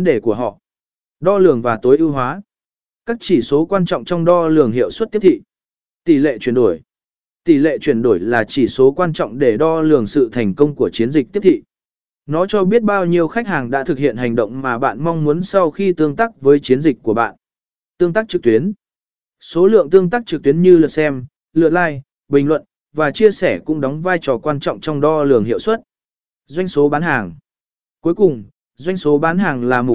vấn đề của họ. Đo lường và tối ưu hóa. Các chỉ số quan trọng trong đo lường hiệu suất tiếp thị. Tỷ lệ chuyển đổi. Tỷ lệ chuyển đổi là chỉ số quan trọng để đo lường sự thành công của chiến dịch tiếp thị. Nó cho biết bao nhiêu khách hàng đã thực hiện hành động mà bạn mong muốn sau khi tương tác với chiến dịch của bạn. Tương tác trực tuyến. Số lượng tương tác trực tuyến như lượt xem, lượt like, bình luận và chia sẻ cũng đóng vai trò quan trọng trong đo lường hiệu suất. Doanh số bán hàng. Cuối cùng, doanh số bán hàng là mục